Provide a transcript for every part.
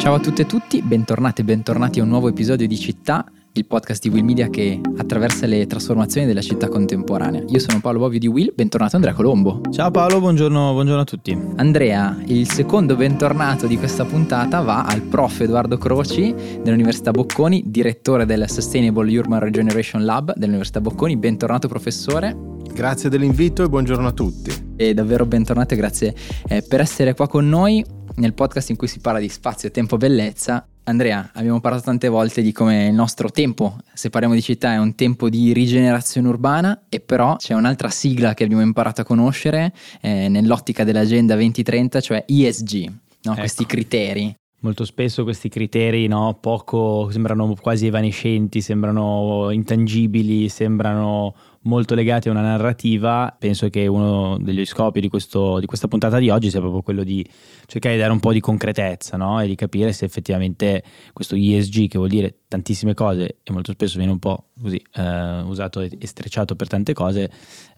Ciao a tutte e tutti, bentornati e bentornati a un nuovo episodio di Città, il podcast di Will Media che attraversa le trasformazioni della città contemporanea. Io sono Paolo Bovio di Will, bentornato Andrea Colombo. Ciao Paolo, buongiorno, buongiorno a tutti. Andrea, il secondo bentornato di questa puntata va al prof Edoardo Croci dell'Università Bocconi, direttore del Sustainable Urban Regeneration Lab dell'Università Bocconi. Bentornato professore. Grazie dell'invito e buongiorno a tutti. E davvero bentornato e grazie eh, per essere qua con noi nel podcast in cui si parla di spazio, tempo, bellezza. Andrea, abbiamo parlato tante volte di come il nostro tempo, se parliamo di città, è un tempo di rigenerazione urbana e però c'è un'altra sigla che abbiamo imparato a conoscere eh, nell'ottica dell'Agenda 2030, cioè ESG, no? ecco. questi criteri. Molto spesso questi criteri no, poco, sembrano quasi evanescenti, sembrano intangibili, sembrano molto legati a una narrativa. Penso che uno degli scopi di, questo, di, questa puntata di oggi sia proprio quello di cercare di dare un po' di concretezza no? e di capire se effettivamente questo ESG, che vuol dire tantissime cose e molto spesso viene un po' così eh, usato e strecciato per tante cose,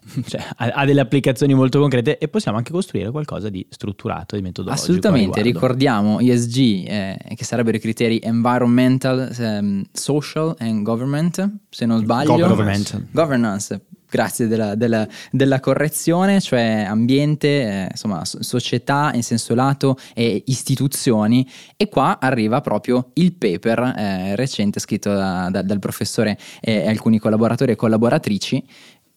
cioè, ha, ha, delle applicazioni molto concrete e possiamo anche costruire qualcosa di strutturato, di metodologico. Assolutamente, ricordiamo ESG eh, che sarebbero i criteri environmental, um, social and government, se non sbaglio. Governance. Governance grazie della, della, della, correzione, cioè ambiente, eh, insomma, società in senso lato e istituzioni. E qua arriva proprio il paper eh, recente scritto da, da, dal professore e alcuni collaboratori e collaboratrici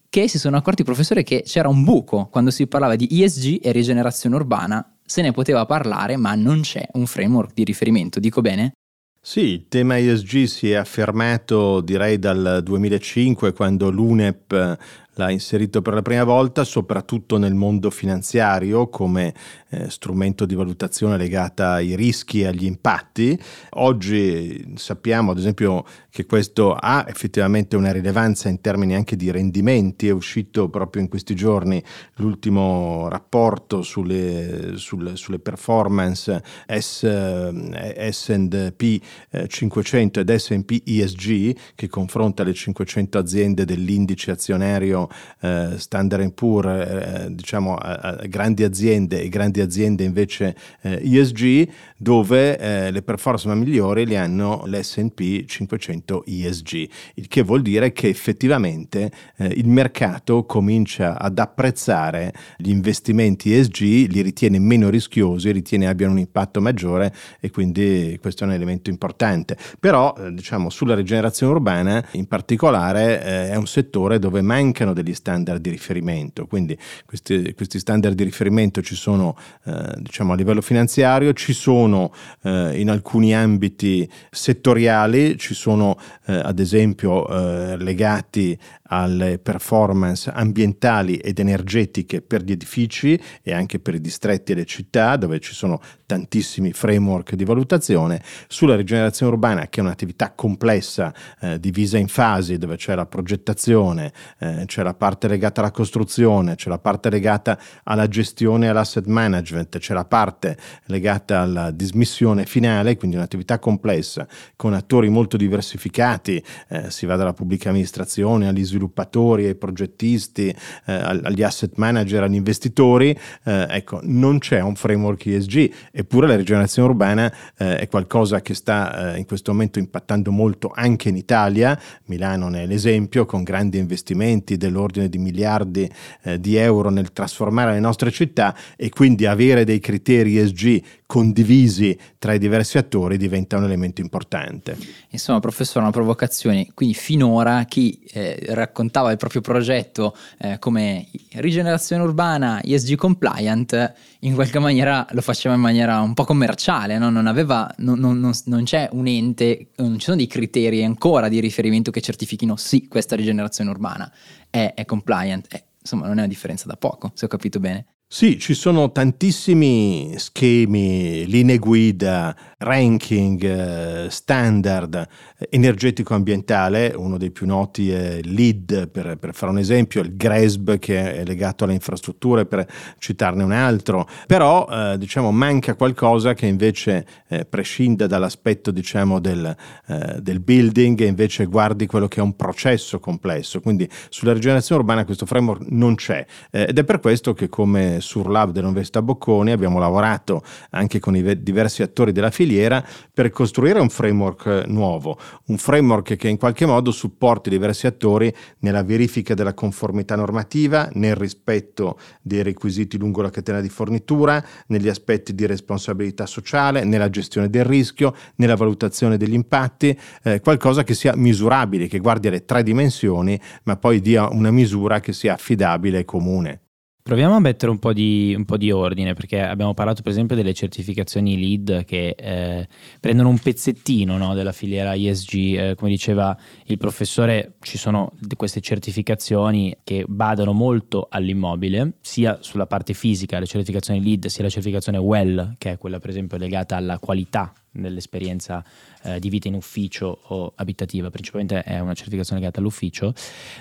che si sono accorti, professore, che c'era un buco quando si parlava di ESG e rigenerazione urbana. Se ne poteva parlare, ma non c'è un framework di riferimento. Dico bene? Sì, il tema ESG si è affermato direi dal 2005 quando l'UNEP l'ha inserito per la prima volta, soprattutto nel mondo finanziario come eh, strumento di valutazione legata ai rischi e agli impatti. Oggi sappiamo ad esempio che questo ha effettivamente una rilevanza in termini anche di rendimenti, è uscito proprio in questi giorni l'ultimo rapporto sulle, sulle, sulle performance S, eh, S&P 500 ed S&P ESG che confronta le 500 aziende dell'indice azionario eh, Standard Poor's, eh, diciamo a, a grandi aziende e grandi aziende invece eh, ESG, dove eh, le performance migliori le hanno l'S&P 500 ESG, il che vuol dire che effettivamente eh, il mercato comincia ad apprezzare gli investimenti ESG, li ritiene meno rischiosi, ritiene abbiano un impatto maggiore e quindi questo è un elemento importante. Però eh, diciamo sulla rigenerazione urbana in particolare è un settore dove mancano degli standard di riferimento, quindi questi, questi standard di riferimento ci sono eh, diciamo a livello finanziario, ci sono eh, in alcuni ambiti settoriali, ci sono eh, ad esempio eh, legati alle performance ambientali ed energetiche per gli edifici e anche per i distretti e le città, dove ci sono tantissimi framework di valutazione, sulla rigenerazione urbana, che è un'attività complessa, eh, divisa in fasi, dove c'è la progettazione, eh, c'è la parte legata alla costruzione, c'è la parte legata alla gestione e all'asset management, c'è la parte legata alla dismissione finale, quindi un'attività complessa con attori molto diversificati, eh, si va dalla pubblica amministrazione all'isolation sviluppatori, ai progettisti, eh, agli asset manager, agli investitori, eh, ecco, non c'è un framework ESG, eppure la rigenerazione urbana eh, è qualcosa che sta eh, in questo momento impattando molto anche in Italia, Milano ne è l'esempio, con grandi investimenti dell'ordine di miliardi eh, di euro nel trasformare le nostre città e quindi avere dei criteri ESG condivisi tra i diversi attori diventa un elemento importante. Insomma, professore, una provocazione. Quindi finora chi eh, raccontava il proprio progetto eh, come rigenerazione urbana, ESG compliant, in qualche maniera lo faceva in maniera un po' commerciale, no? non, aveva, non, non, non c'è un ente, non ci sono dei criteri ancora di riferimento che certifichino sì, questa rigenerazione urbana è, è compliant. È, insomma, non è una differenza da poco, se ho capito bene. Sì, ci sono tantissimi schemi, linee guida, ranking, eh, standard energetico-ambientale, uno dei più noti è LEED per, per, fare un esempio, il GRESB che è legato alle infrastrutture per citarne un altro, però eh, diciamo manca qualcosa che invece eh, prescinda dall'aspetto diciamo del, eh, del building e invece guardi quello che è un processo complesso, quindi sulla rigenerazione urbana questo framework non c'è eh, ed è per questo che come Surlab dell'Università Bocconi, abbiamo lavorato anche con i diversi attori della filiera per costruire un framework nuovo, un framework che in qualche modo supporti diversi attori nella verifica della conformità normativa, nel rispetto dei requisiti lungo la catena di fornitura, negli aspetti di responsabilità sociale, nella gestione del rischio, nella valutazione degli impatti, eh, qualcosa che sia misurabile, che guardi alle tre dimensioni, ma poi dia una misura che sia affidabile e comune. Proviamo a mettere un po, di, un po' di, ordine, perché abbiamo parlato per esempio delle certificazioni LEED che eh, prendono un pezzettino no, della filiera ISG. Eh, come diceva il professore, ci sono queste certificazioni che badano molto all'immobile, sia sulla parte fisica, le certificazioni LEED, sia la certificazione WELL, che è quella per esempio legata alla qualità dell'esperienza eh, di vita in ufficio o abitativa, principalmente è una certificazione legata all'ufficio,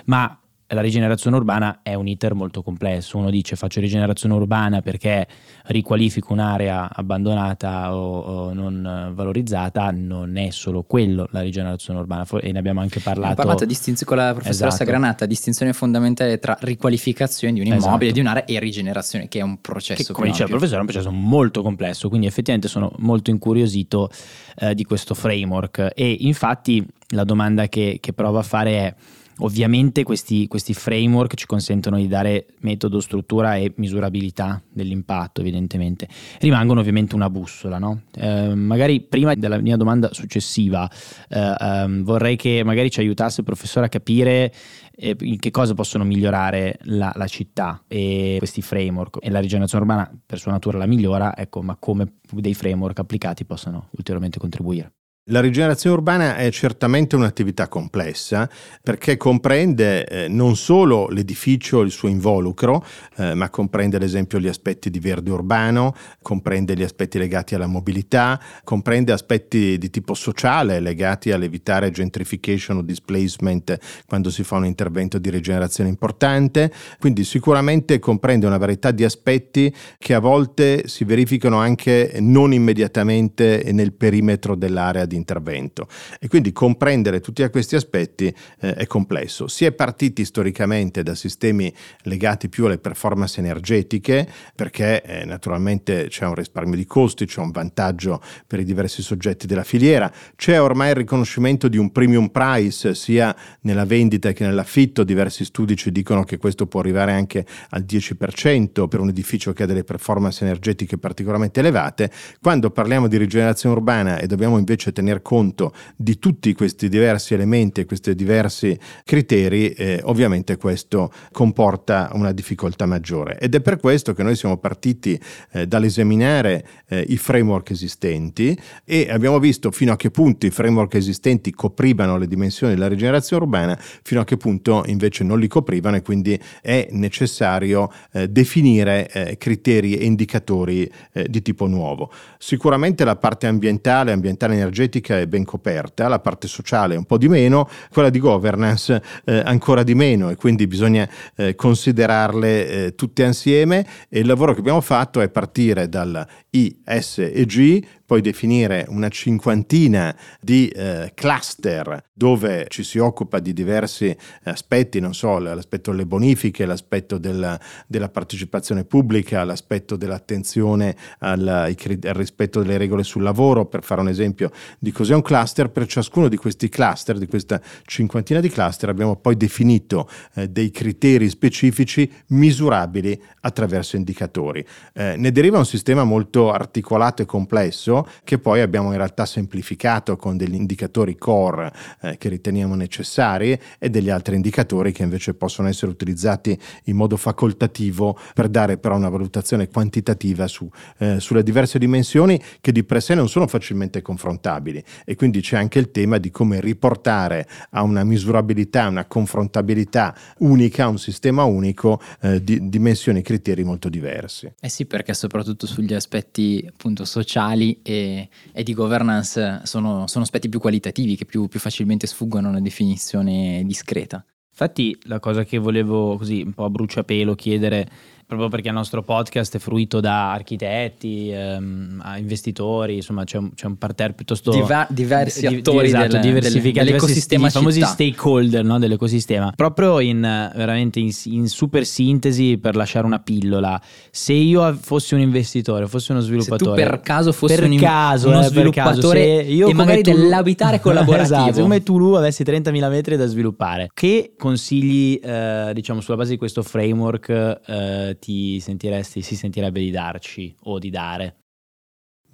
ma la rigenerazione urbana è un iter molto complesso. Uno dice faccio rigenerazione urbana perché riqualifico un'area abbandonata o, o, non valorizzata, non è solo quello la rigenerazione urbana e ne abbiamo anche parlato. Abbiamo parlato distinz- con la professoressa esatto. Granata, distinzione fondamentale tra riqualificazione di un immobile, esatto. di un'area e rigenerazione, che è un processo. Che, come diceva il professore, è un processo molto complesso, quindi effettivamente sono molto incuriosito eh, di questo framework e infatti la domanda che, che provo a fare è Ovviamente questi, questi, framework ci consentono di dare metodo, struttura e misurabilità dell'impatto, evidentemente. Rimangono ovviamente una bussola, no? eh, magari prima della mia domanda successiva eh, ehm, vorrei che magari ci aiutasse il professore a capire eh, in che cosa possono migliorare la, la, città e questi framework. E la rigenerazione urbana per sua natura la migliora, ecco, ma come dei framework applicati possono ulteriormente contribuire. La rigenerazione urbana è certamente un'attività complessa perché comprende eh, non solo l'edificio il suo involucro, eh, ma comprende ad esempio gli aspetti di verde urbano, comprende gli aspetti legati alla mobilità, comprende aspetti di tipo sociale legati all'evitare gentrification o displacement quando si fa un intervento di rigenerazione importante, quindi sicuramente comprende una varietà di aspetti che a volte si verificano anche non immediatamente nel perimetro dell'area di intervento e quindi comprendere tutti questi aspetti eh, è complesso. Si è partiti storicamente da sistemi legati più alle performance energetiche perché eh, naturalmente c'è un risparmio di costi, c'è un vantaggio per i diversi soggetti della filiera, c'è ormai il riconoscimento di un premium price sia nella vendita che nell'affitto, diversi studi ci dicono che questo può arrivare anche al 10% per un edificio che ha delle performance energetiche particolarmente elevate. Quando parliamo di rigenerazione urbana e dobbiamo invece tenere tener conto di tutti questi diversi elementi e questi diversi criteri, eh, ovviamente questo comporta una difficoltà maggiore. Ed è per questo che noi siamo partiti eh, dall'esaminare eh, i framework esistenti e abbiamo visto fino a che punto i framework esistenti coprivano le dimensioni della rigenerazione urbana, fino a che punto invece non li coprivano e quindi è necessario eh, definire eh, criteri e indicatori eh, di tipo nuovo. Sicuramente la parte ambientale, ambientale energetica, politica è ben coperta, la parte sociale un po' di meno, quella di governance eh, ancora di meno e quindi bisogna eh, considerarle eh, tutte assieme e il lavoro che abbiamo fatto è partire dal I, S e G poi definire una cinquantina di eh, cluster dove ci si occupa di diversi aspetti, non so, l'aspetto delle bonifiche, l'aspetto della, della partecipazione pubblica, l'aspetto dell'attenzione al, al, rispetto delle regole sul lavoro, per fare un esempio di cos'è un cluster. Per ciascuno di questi cluster, di questa cinquantina di cluster, abbiamo poi definito eh, dei criteri specifici misurabili attraverso indicatori. Eh, ne deriva un sistema molto articolato e complesso che poi abbiamo in realtà semplificato con degli indicatori core eh, che riteniamo necessari e degli altri indicatori che invece possono essere utilizzati in modo facoltativo per dare però una valutazione quantitativa su, eh, sulle diverse dimensioni che di per sé non sono facilmente confrontabili e quindi c'è anche il tema di come riportare a una misurabilità, una confrontabilità unica, un sistema unico eh, di dimensioni e criteri molto diversi. Eh sì, perché soprattutto sugli aspetti appunto sociali e, e di governance sono, sono, aspetti più qualitativi che più, più facilmente sfuggono a una definizione discreta. Infatti la cosa che volevo così un po' a bruciapelo chiedere proprio perché il nostro podcast è fruito da architetti, ehm, investitori, insomma c'è un, c'è un parterre piuttosto Diva- diversi di- di- attori esatto, del- diversificati, del- dell'ecosistema diversi- famosi stakeholder no, dell'ecosistema. Proprio in veramente in, in super sintesi per lasciare una pillola, se io fossi un investitore, fossi uno Se sviluppatore, per caso fossi per un, caso, uno eh, per caso, sviluppatore se io e magari tu- dell'abitare collaborativo. esatto, come Tulu avessi 30.000 metri da sviluppare. Che consigli, eh, diciamo, sulla base di questo framework eh, ti sentiresti, si sentirebbe di darci o di dare?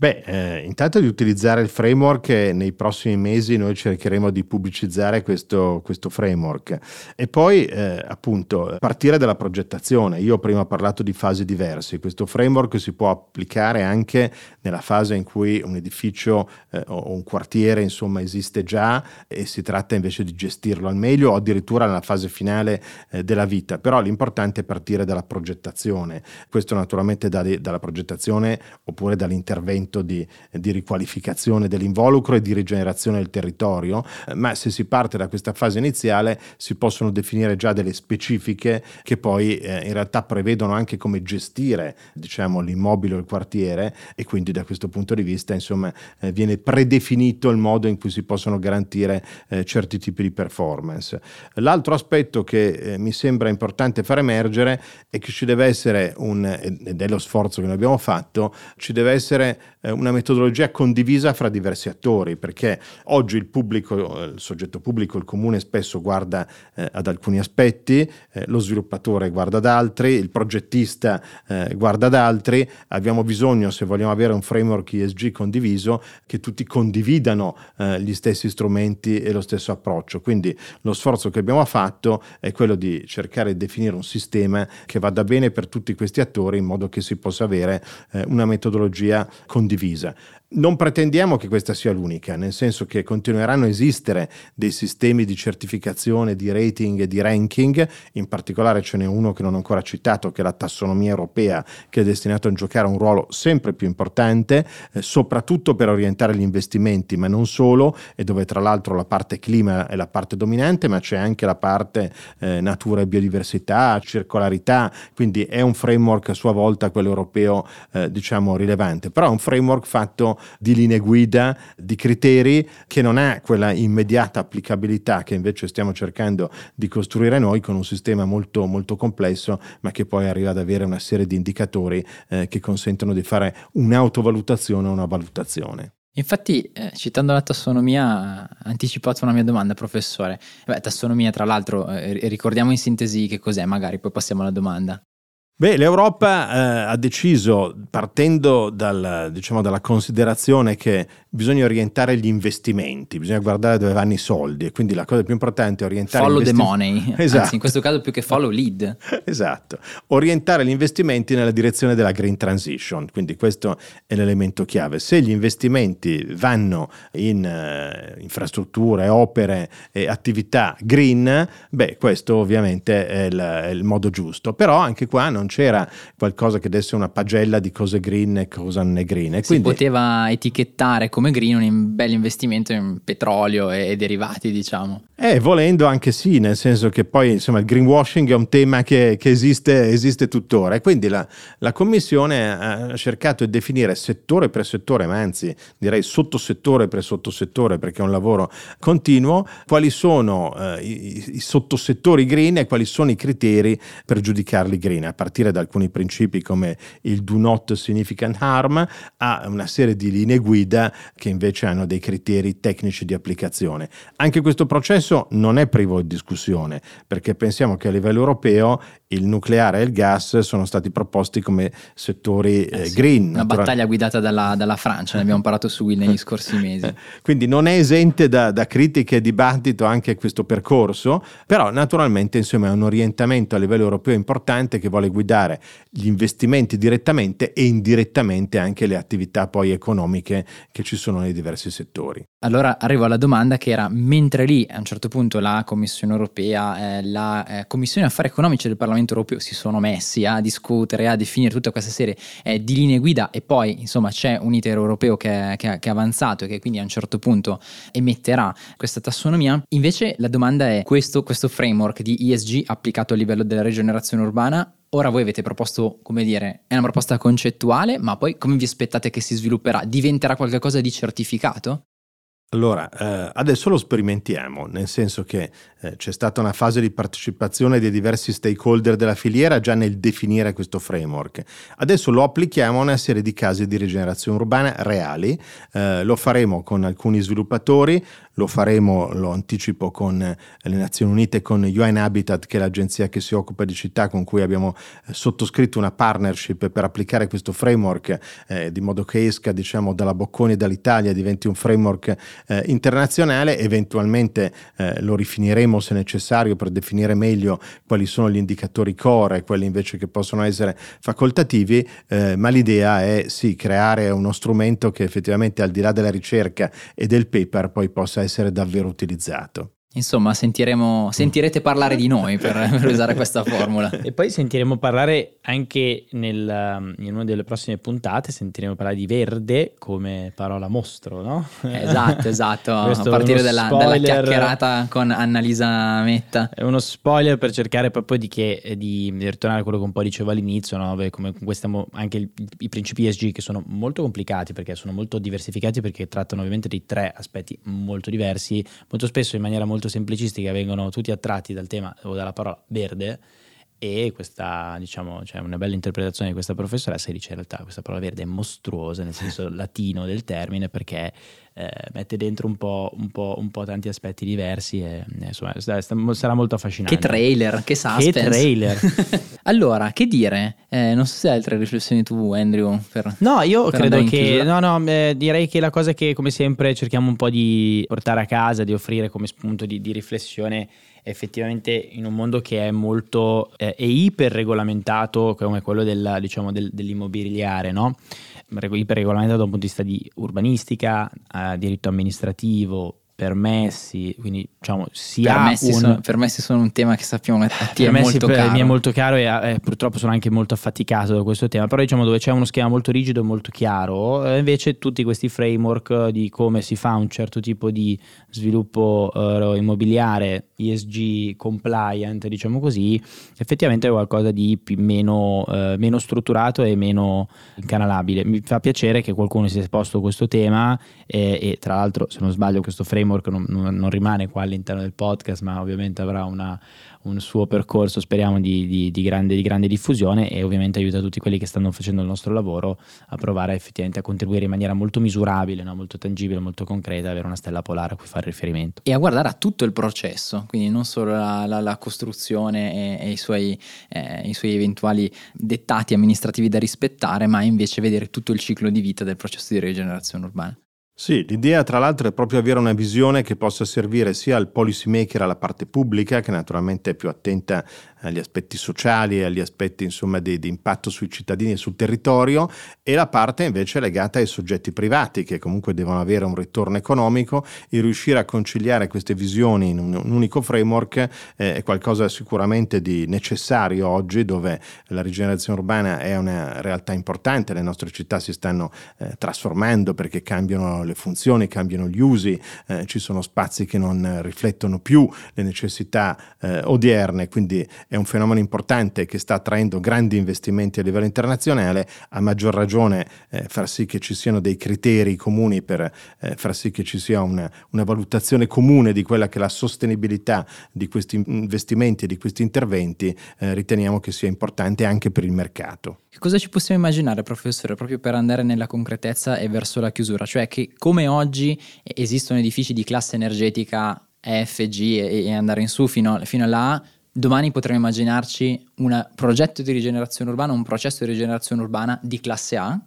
Beh, eh, intanto di utilizzare il framework nei prossimi mesi noi cercheremo di pubblicizzare questo, questo framework. E poi eh, appunto partire dalla progettazione. Io prima ho parlato di fasi diverse, questo framework si può applicare anche nella fase in cui un edificio eh, o un quartiere insomma esiste già e si tratta invece di gestirlo al meglio o addirittura nella fase finale eh, della vita, però l'importante è partire dalla progettazione, questo naturalmente da- dalla progettazione oppure dall'intervento di, di riqualificazione dell'involucro e di rigenerazione del territorio, eh, ma se si parte da questa fase iniziale si possono definire già delle specifiche che poi eh, in realtà prevedono anche come gestire diciamo, l'immobile o il quartiere e quindi da questo punto di vista insomma eh, viene predefinito il modo in cui si possono garantire eh, certi tipi di performance. L'altro aspetto che eh, mi sembra importante far emergere è che ci deve essere un, ed è lo sforzo che noi abbiamo fatto, ci deve essere eh, una metodologia condivisa fra diversi attori, perché oggi il pubblico, eh, il soggetto pubblico, il comune spesso guarda eh, ad alcuni aspetti, eh, lo sviluppatore guarda ad altri, il progettista eh, guarda ad altri, abbiamo bisogno, se vogliamo avere un framework ESG condiviso, che tutti condividano eh, gli stessi strumenti e lo stesso approccio. Quindi lo sforzo che abbiamo fatto è quello di cercare di definire un sistema che vada bene per tutti questi attori in modo che si possa avere eh, una metodologia condivisa. divisa. Non pretendiamo che questa sia l'unica, nel senso che continueranno a esistere dei sistemi di certificazione, di rating e di ranking, in particolare ce n'è uno che non ho ancora citato, che è la tassonomia europea, che è destinato a giocare un ruolo sempre più importante, eh, soprattutto per orientare gli investimenti, ma non solo, e dove tra l'altro la parte clima è la parte dominante, ma c'è anche la parte eh, natura e biodiversità, circolarità, quindi è un framework a sua volta quello europeo, eh, diciamo, rilevante, però è un framework fatto di linee guida, di criteri che non ha quella immediata applicabilità che invece stiamo cercando di costruire noi con un sistema molto, molto complesso, ma che poi arriva ad avere una serie di indicatori eh, che consentono di fare un'autovalutazione o una valutazione. Infatti, eh, citando la tassonomia, ha anticipato una mia domanda, professore. Beh, tassonomia, tra l'altro, eh, ricordiamo in sintesi che cos'è, magari poi passiamo alla domanda. Beh, l'Europa eh, ha deciso, partendo dal, diciamo, dalla considerazione che bisogna orientare gli investimenti, bisogna guardare dove vanno i soldi e quindi la cosa più importante è orientare Follow gli the money, Esatto. anzi in questo caso più che follow lead. Esatto, orientare gli investimenti nella direzione della green transition, quindi questo è l'elemento chiave. Se gli investimenti vanno in eh, infrastrutture, opere e attività green, beh, questo ovviamente è il, è il modo giusto, però anche qua non c'era qualcosa che desse una pagella di cosa è green e cosa non è green. E Si quindi, poteva etichettare come green un bel investimento in petrolio e, e derivati, diciamo. Eh, volendo anche sì, nel senso che poi insomma il greenwashing è un tema che, che esiste, esiste tuttora e quindi la, la Commissione ha cercato di definire settore per settore, ma anzi direi sottosettore per sottosettore perché è un lavoro continuo, quali sono eh, i, i sottosettori green e quali sono i criteri per giudicarli green, a partire da alcuni principi come il do not significant harm a una serie di linee guida che invece hanno dei criteri tecnici di applicazione. Anche questo processo non è privo di discussione, perché pensiamo che a livello europeo il nucleare e il gas sono stati proposti come settori eh, Eh sì, green. Una natura- battaglia guidata dalla, dalla Francia, ne abbiamo parlato su Will negli scorsi mesi. Quindi non è esente da, da critiche e dibattito anche questo percorso, però naturalmente insomma è un orientamento a livello europeo importante che vuole guidare gli investimenti direttamente e indirettamente anche le attività poi economiche che ci sono nei diversi settori. Allora arrivo alla domanda che era, mentre lì a un certo punto la Commissione europea, eh, la eh, Commissione Affari Economici del Parlamento europeo si sono messi a discutere, a definire tutta questa serie eh, di linee guida e poi insomma c'è un iter europeo che, che- che è avanzato e che quindi a un certo punto emetterà questa tassonomia, invece la domanda è questo, questo framework di ESG applicato a livello della rigenerazione urbana Ora voi avete proposto, come dire, è una proposta concettuale, ma poi come vi aspettate che si svilupperà? Diventerà qualcosa di certificato? Allora, eh, adesso lo sperimentiamo, nel senso che eh, c'è stata una fase di partecipazione dei diversi stakeholder della filiera già nel definire questo framework. Adesso lo applichiamo a una serie di casi di rigenerazione urbana reali, eh, lo faremo con alcuni sviluppatori, lo faremo, lo anticipo, con le Nazioni Unite, con UN Habitat, che è l'agenzia che si occupa di città, con cui abbiamo eh, sottoscritto una partnership per applicare questo framework, eh, di modo che esca diciamo, dalla Bocconi e dall'Italia, diventi un framework eh, internazionale, eventualmente eh, lo rifiniremo se necessario per definire meglio quali sono gli indicatori core e quelli invece che possono essere facoltativi, eh, ma l'idea è sì, creare uno strumento che effettivamente al di là della ricerca e del paper poi possa essere davvero utilizzato. Insomma, sentiremo, sentirete parlare di noi per, per, usare questa formula. E poi sentiremo parlare anche nel, in una delle prossime puntate, sentiremo parlare di verde come parola mostro, no? Esatto, esatto. a partire dalla, dalla, chiacchierata con Annalisa Metta. È uno spoiler per cercare proprio di, che, di, di ritornare a quello che un po' dicevo all'inizio, no? Beh, come stiamo, anche il, i principi ESG che sono molto complicati perché sono molto diversificati perché trattano ovviamente di tre aspetti molto diversi, molto spesso in maniera molto molto semplicistica vengono tutti attratti dal tema o dalla parola verde e questa, diciamo, cioè una bella interpretazione di questa professoressa dice in realtà questa parola verde è mostruosa nel senso latino del termine perché eh, mette dentro un po', un, po', un po', tanti aspetti diversi e insomma sarà molto affascinante. Che trailer, che suspense. Che trailer. allora, che dire? Eh, non so se hai altre riflessioni tu Andrew. Per, no, io credo che, no, no, eh, direi che la cosa che come sempre cerchiamo un po' di portare a casa, di offrire come spunto di, di riflessione effettivamente in un mondo che è molto eh, iperregolamentato come quello del, diciamo, del, dell'immobiliare, no? iperregolamentato da un punto di vista di urbanistica, eh, diritto amministrativo, permessi, quindi diciamo si permessi, un... sono, permessi sono un tema che sappiamo che a te è molto caro. Mi è molto caro e eh, purtroppo sono anche molto affaticato da questo tema, però diciamo dove c'è uno schema molto rigido e molto chiaro, eh, invece tutti questi framework di come si fa un certo tipo di sviluppo eh, immobiliare, ESG compliant, diciamo così, effettivamente è qualcosa di meno, eh, meno strutturato e meno incanalabile. Mi fa piacere che qualcuno si sia posto questo tema e, e tra l'altro se non sbaglio questo framework framework non, non, rimane qua all'interno del podcast, ma ovviamente avrà una, un suo percorso, speriamo, di, di, di, grande, di, grande, diffusione e ovviamente aiuta tutti quelli che stanno facendo il nostro lavoro a provare effettivamente a contribuire in maniera molto misurabile, no? molto tangibile, molto concreta, avere una stella polare a cui fare riferimento. E a guardare a tutto il processo, quindi non solo la, la, la costruzione e, e i, suoi, eh, i suoi eventuali dettati amministrativi da rispettare, ma invece vedere tutto il ciclo di vita del processo di rigenerazione urbana. Sì, l'idea tra l'altro è proprio avere una visione che possa servire sia al policy maker, alla parte pubblica, che naturalmente è più attenta agli aspetti sociali e agli aspetti insomma, di, di, impatto sui cittadini e sul territorio, e la parte invece legata ai soggetti privati, che comunque devono avere un ritorno economico, e riuscire a conciliare queste visioni in un, un unico framework eh, è qualcosa sicuramente di necessario oggi, dove la rigenerazione urbana è una realtà importante, le nostre città si stanno eh, trasformando perché cambiano le funzioni, cambiano gli usi, eh, ci sono spazi che non riflettono più le necessità eh, odierne, quindi è un fenomeno importante che sta attraendo grandi investimenti a livello internazionale, a maggior ragione eh, far sì che ci siano dei criteri comuni per eh, far sì che ci sia una, una valutazione comune di quella che è la sostenibilità di questi investimenti e di questi interventi, eh, riteniamo che sia importante anche per il mercato. Cosa ci possiamo immaginare, professore, proprio per andare nella concretezza e verso la chiusura? Cioè che come oggi esistono edifici di classe energetica EFG e, e andare in su fino, fino alla A, domani potremmo immaginarci un progetto di rigenerazione urbana, un processo di rigenerazione urbana di classe A?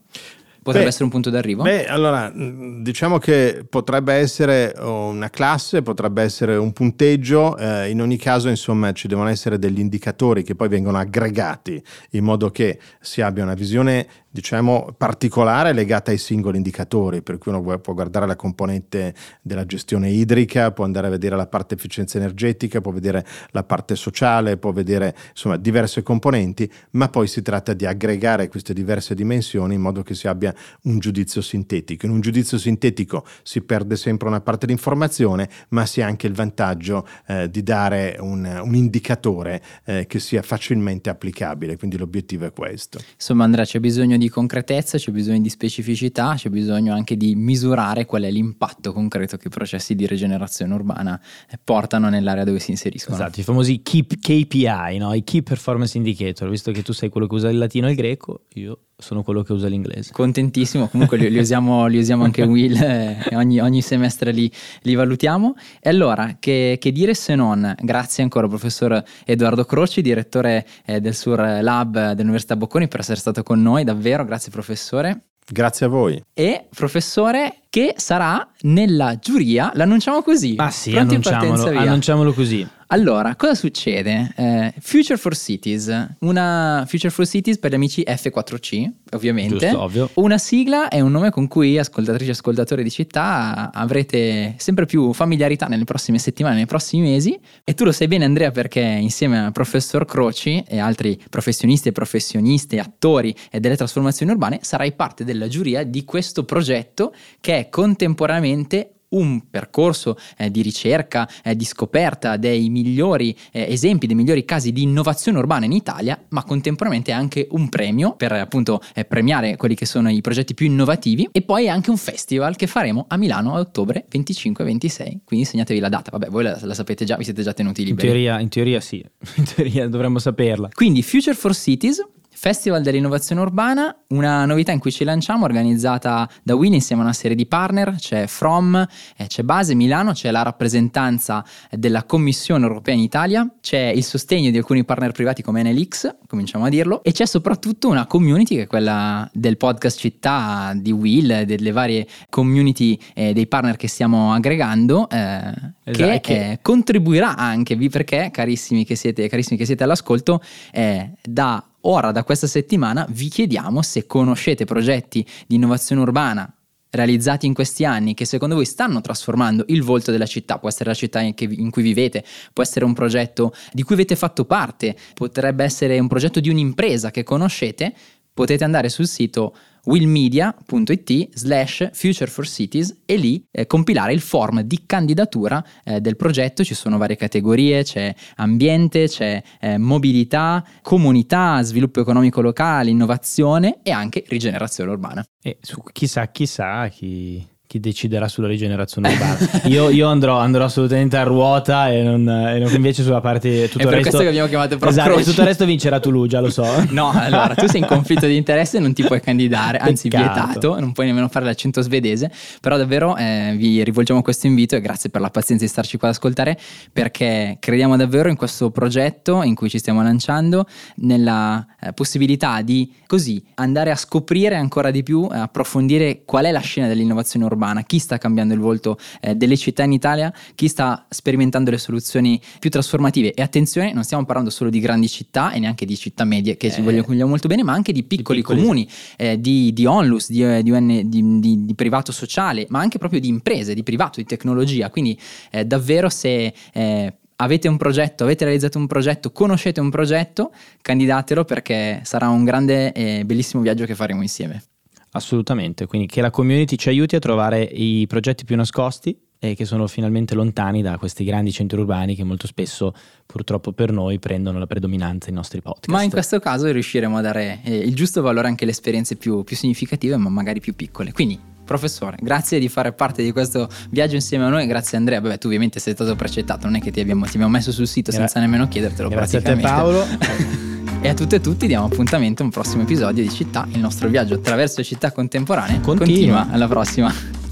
Potrebbe beh, essere un punto d'arrivo? Beh, allora, diciamo che potrebbe essere una classe, potrebbe essere un punteggio, eh, in ogni caso, insomma, ci devono essere degli indicatori che poi vengono aggregati in modo che si abbia una visione diciamo, particolare legata ai singoli indicatori, per cui uno può guardare la componente della gestione idrica, può andare a vedere la parte efficienza energetica, può vedere la parte sociale, può vedere insomma diverse componenti, ma poi si tratta di aggregare queste diverse dimensioni in modo che si abbia un giudizio sintetico. In un giudizio sintetico si perde sempre una parte di informazione, ma si ha anche il vantaggio eh, di dare un, un indicatore eh, che sia facilmente applicabile, quindi l'obiettivo è questo. Insomma Andrea c'è bisogno di concretezza, c'è bisogno di specificità, c'è bisogno anche di misurare qual è l'impatto concreto che i processi di rigenerazione urbana eh, portano nell'area dove si inseriscono. Esatto, i famosi KPI, no? i Key Performance Indicator, visto che tu sei quello che usa il latino e il greco, io sono quello che usa l'inglese. Contentissimo, comunque li, li, usiamo, li usiamo, anche Will, eh, ogni, ogni, semestre li, li, valutiamo. E allora, che, che, dire se non, grazie ancora professor Edoardo Croci, direttore eh, del Sur Lab dell'Università Bocconi, per essere stato con noi, davvero, grazie professore. Grazie a voi. E professore che sarà nella giuria, l'annunciamo così. Ah sì, annunciamolo, annunciamolo così. Allora, cosa succede? Eh, Future for Cities, una Future for Cities per gli amici F4C, ovviamente. Giusto, ovvio. Una sigla è un nome con cui ascoltatrici e ascoltatori di città avrete sempre più familiarità nelle prossime settimane, nei prossimi mesi. E tu lo sai bene Andrea perché insieme al professor Croci e altri professionisti e professioniste, attori e delle trasformazioni urbane, sarai parte della giuria di questo progetto che è contemporaneamente un percorso eh, di ricerca, eh, di scoperta dei migliori eh, esempi, dei migliori casi di innovazione urbana in Italia, ma contemporaneamente anche un premio per appunto eh, premiare quelli che sono i progetti più innovativi e poi anche un festival che faremo a Milano a ottobre 25-26, quindi segnatevi la data, vabbè voi la, la, sapete già, vi siete già tenuti liberi. In teoria, in teoria sì, in teoria dovremmo saperla. Quindi Future for Cities Festival dell'innovazione urbana, una novità in cui ci lanciamo organizzata da Win insieme a una serie di partner, c'è From, eh, c'è Base Milano, c'è la rappresentanza della Commissione europea in Italia, c'è il sostegno di alcuni partner privati come NLX, cominciamo a dirlo, e c'è soprattutto una community che è quella del podcast città di Will, delle varie community eh, dei partner che stiamo aggregando, eh, esatto, che, che... Eh, contribuirà anche, perché carissimi che siete, carissimi che siete all'ascolto, eh, da Ora, da questa settimana, vi chiediamo se conoscete progetti di innovazione urbana realizzati in questi anni che secondo voi stanno trasformando il volto della città, può essere la città in, in, cui vivete, può essere un progetto di cui avete fatto parte, potrebbe essere un progetto di un'impresa che conoscete, potete andare sul sito willmedia.it slash future for cities e lì eh, compilare il form di candidatura eh, del progetto. Ci sono varie categorie, c'è ambiente, c'è eh, mobilità, comunità, sviluppo economico locale, innovazione e anche rigenerazione urbana. E su, chissà, chissà chi chi deciderà sulla rigenerazione urbana. io, io andrò, andrò, assolutamente a ruota e non, e non invece sulla parte tutto È per il resto. questo che abbiamo chiamato proprio esatto, tutto il resto vincerà Toulouse, già lo so. no, allora tu sei in conflitto di interesse e non ti puoi candidare, anzi Peccato. vietato, non puoi nemmeno fare l'accento svedese, però davvero eh, vi rivolgiamo questo invito e grazie per la pazienza di starci qua ad ascoltare perché crediamo davvero in questo progetto in cui ci stiamo lanciando, nella eh, possibilità di così andare a scoprire ancora di più, approfondire qual è la scena dell'innovazione urbana urbana, chi sta cambiando il volto eh, delle città in Italia, chi sta sperimentando le soluzioni più trasformative. E attenzione, non stiamo parlando solo di grandi città e neanche di città medie che eh, ci vogliamo molto bene, ma anche di piccoli, piccoli comuni, eh, di, di, onlus, di, eh, di, UN, di, privato sociale, ma anche proprio di imprese, di privato, di tecnologia. Quindi eh, davvero se eh, avete un progetto, avete realizzato un progetto, conoscete un progetto, candidatelo perché sarà un grande e bellissimo viaggio che faremo insieme. Assolutamente, quindi che la community ci aiuti a trovare i progetti più nascosti e che sono finalmente lontani da questi grandi centri urbani che molto spesso purtroppo per noi prendono la predominanza nei nostri podcast. Ma in questo caso riusciremo a dare eh, il giusto valore anche alle esperienze più, più significative ma magari più piccole. Quindi professore, grazie di fare parte di questo viaggio insieme a noi, grazie Andrea, Vabbè, tu ovviamente sei stato precettato, non è che ti abbiamo, ti abbiamo messo sul sito Gra- senza nemmeno chiedertelo grazie a te Paolo. E a tutte e tutti diamo appuntamento a un prossimo episodio di Città, il nostro viaggio attraverso città contemporanee. Continua. Continua. Alla prossima.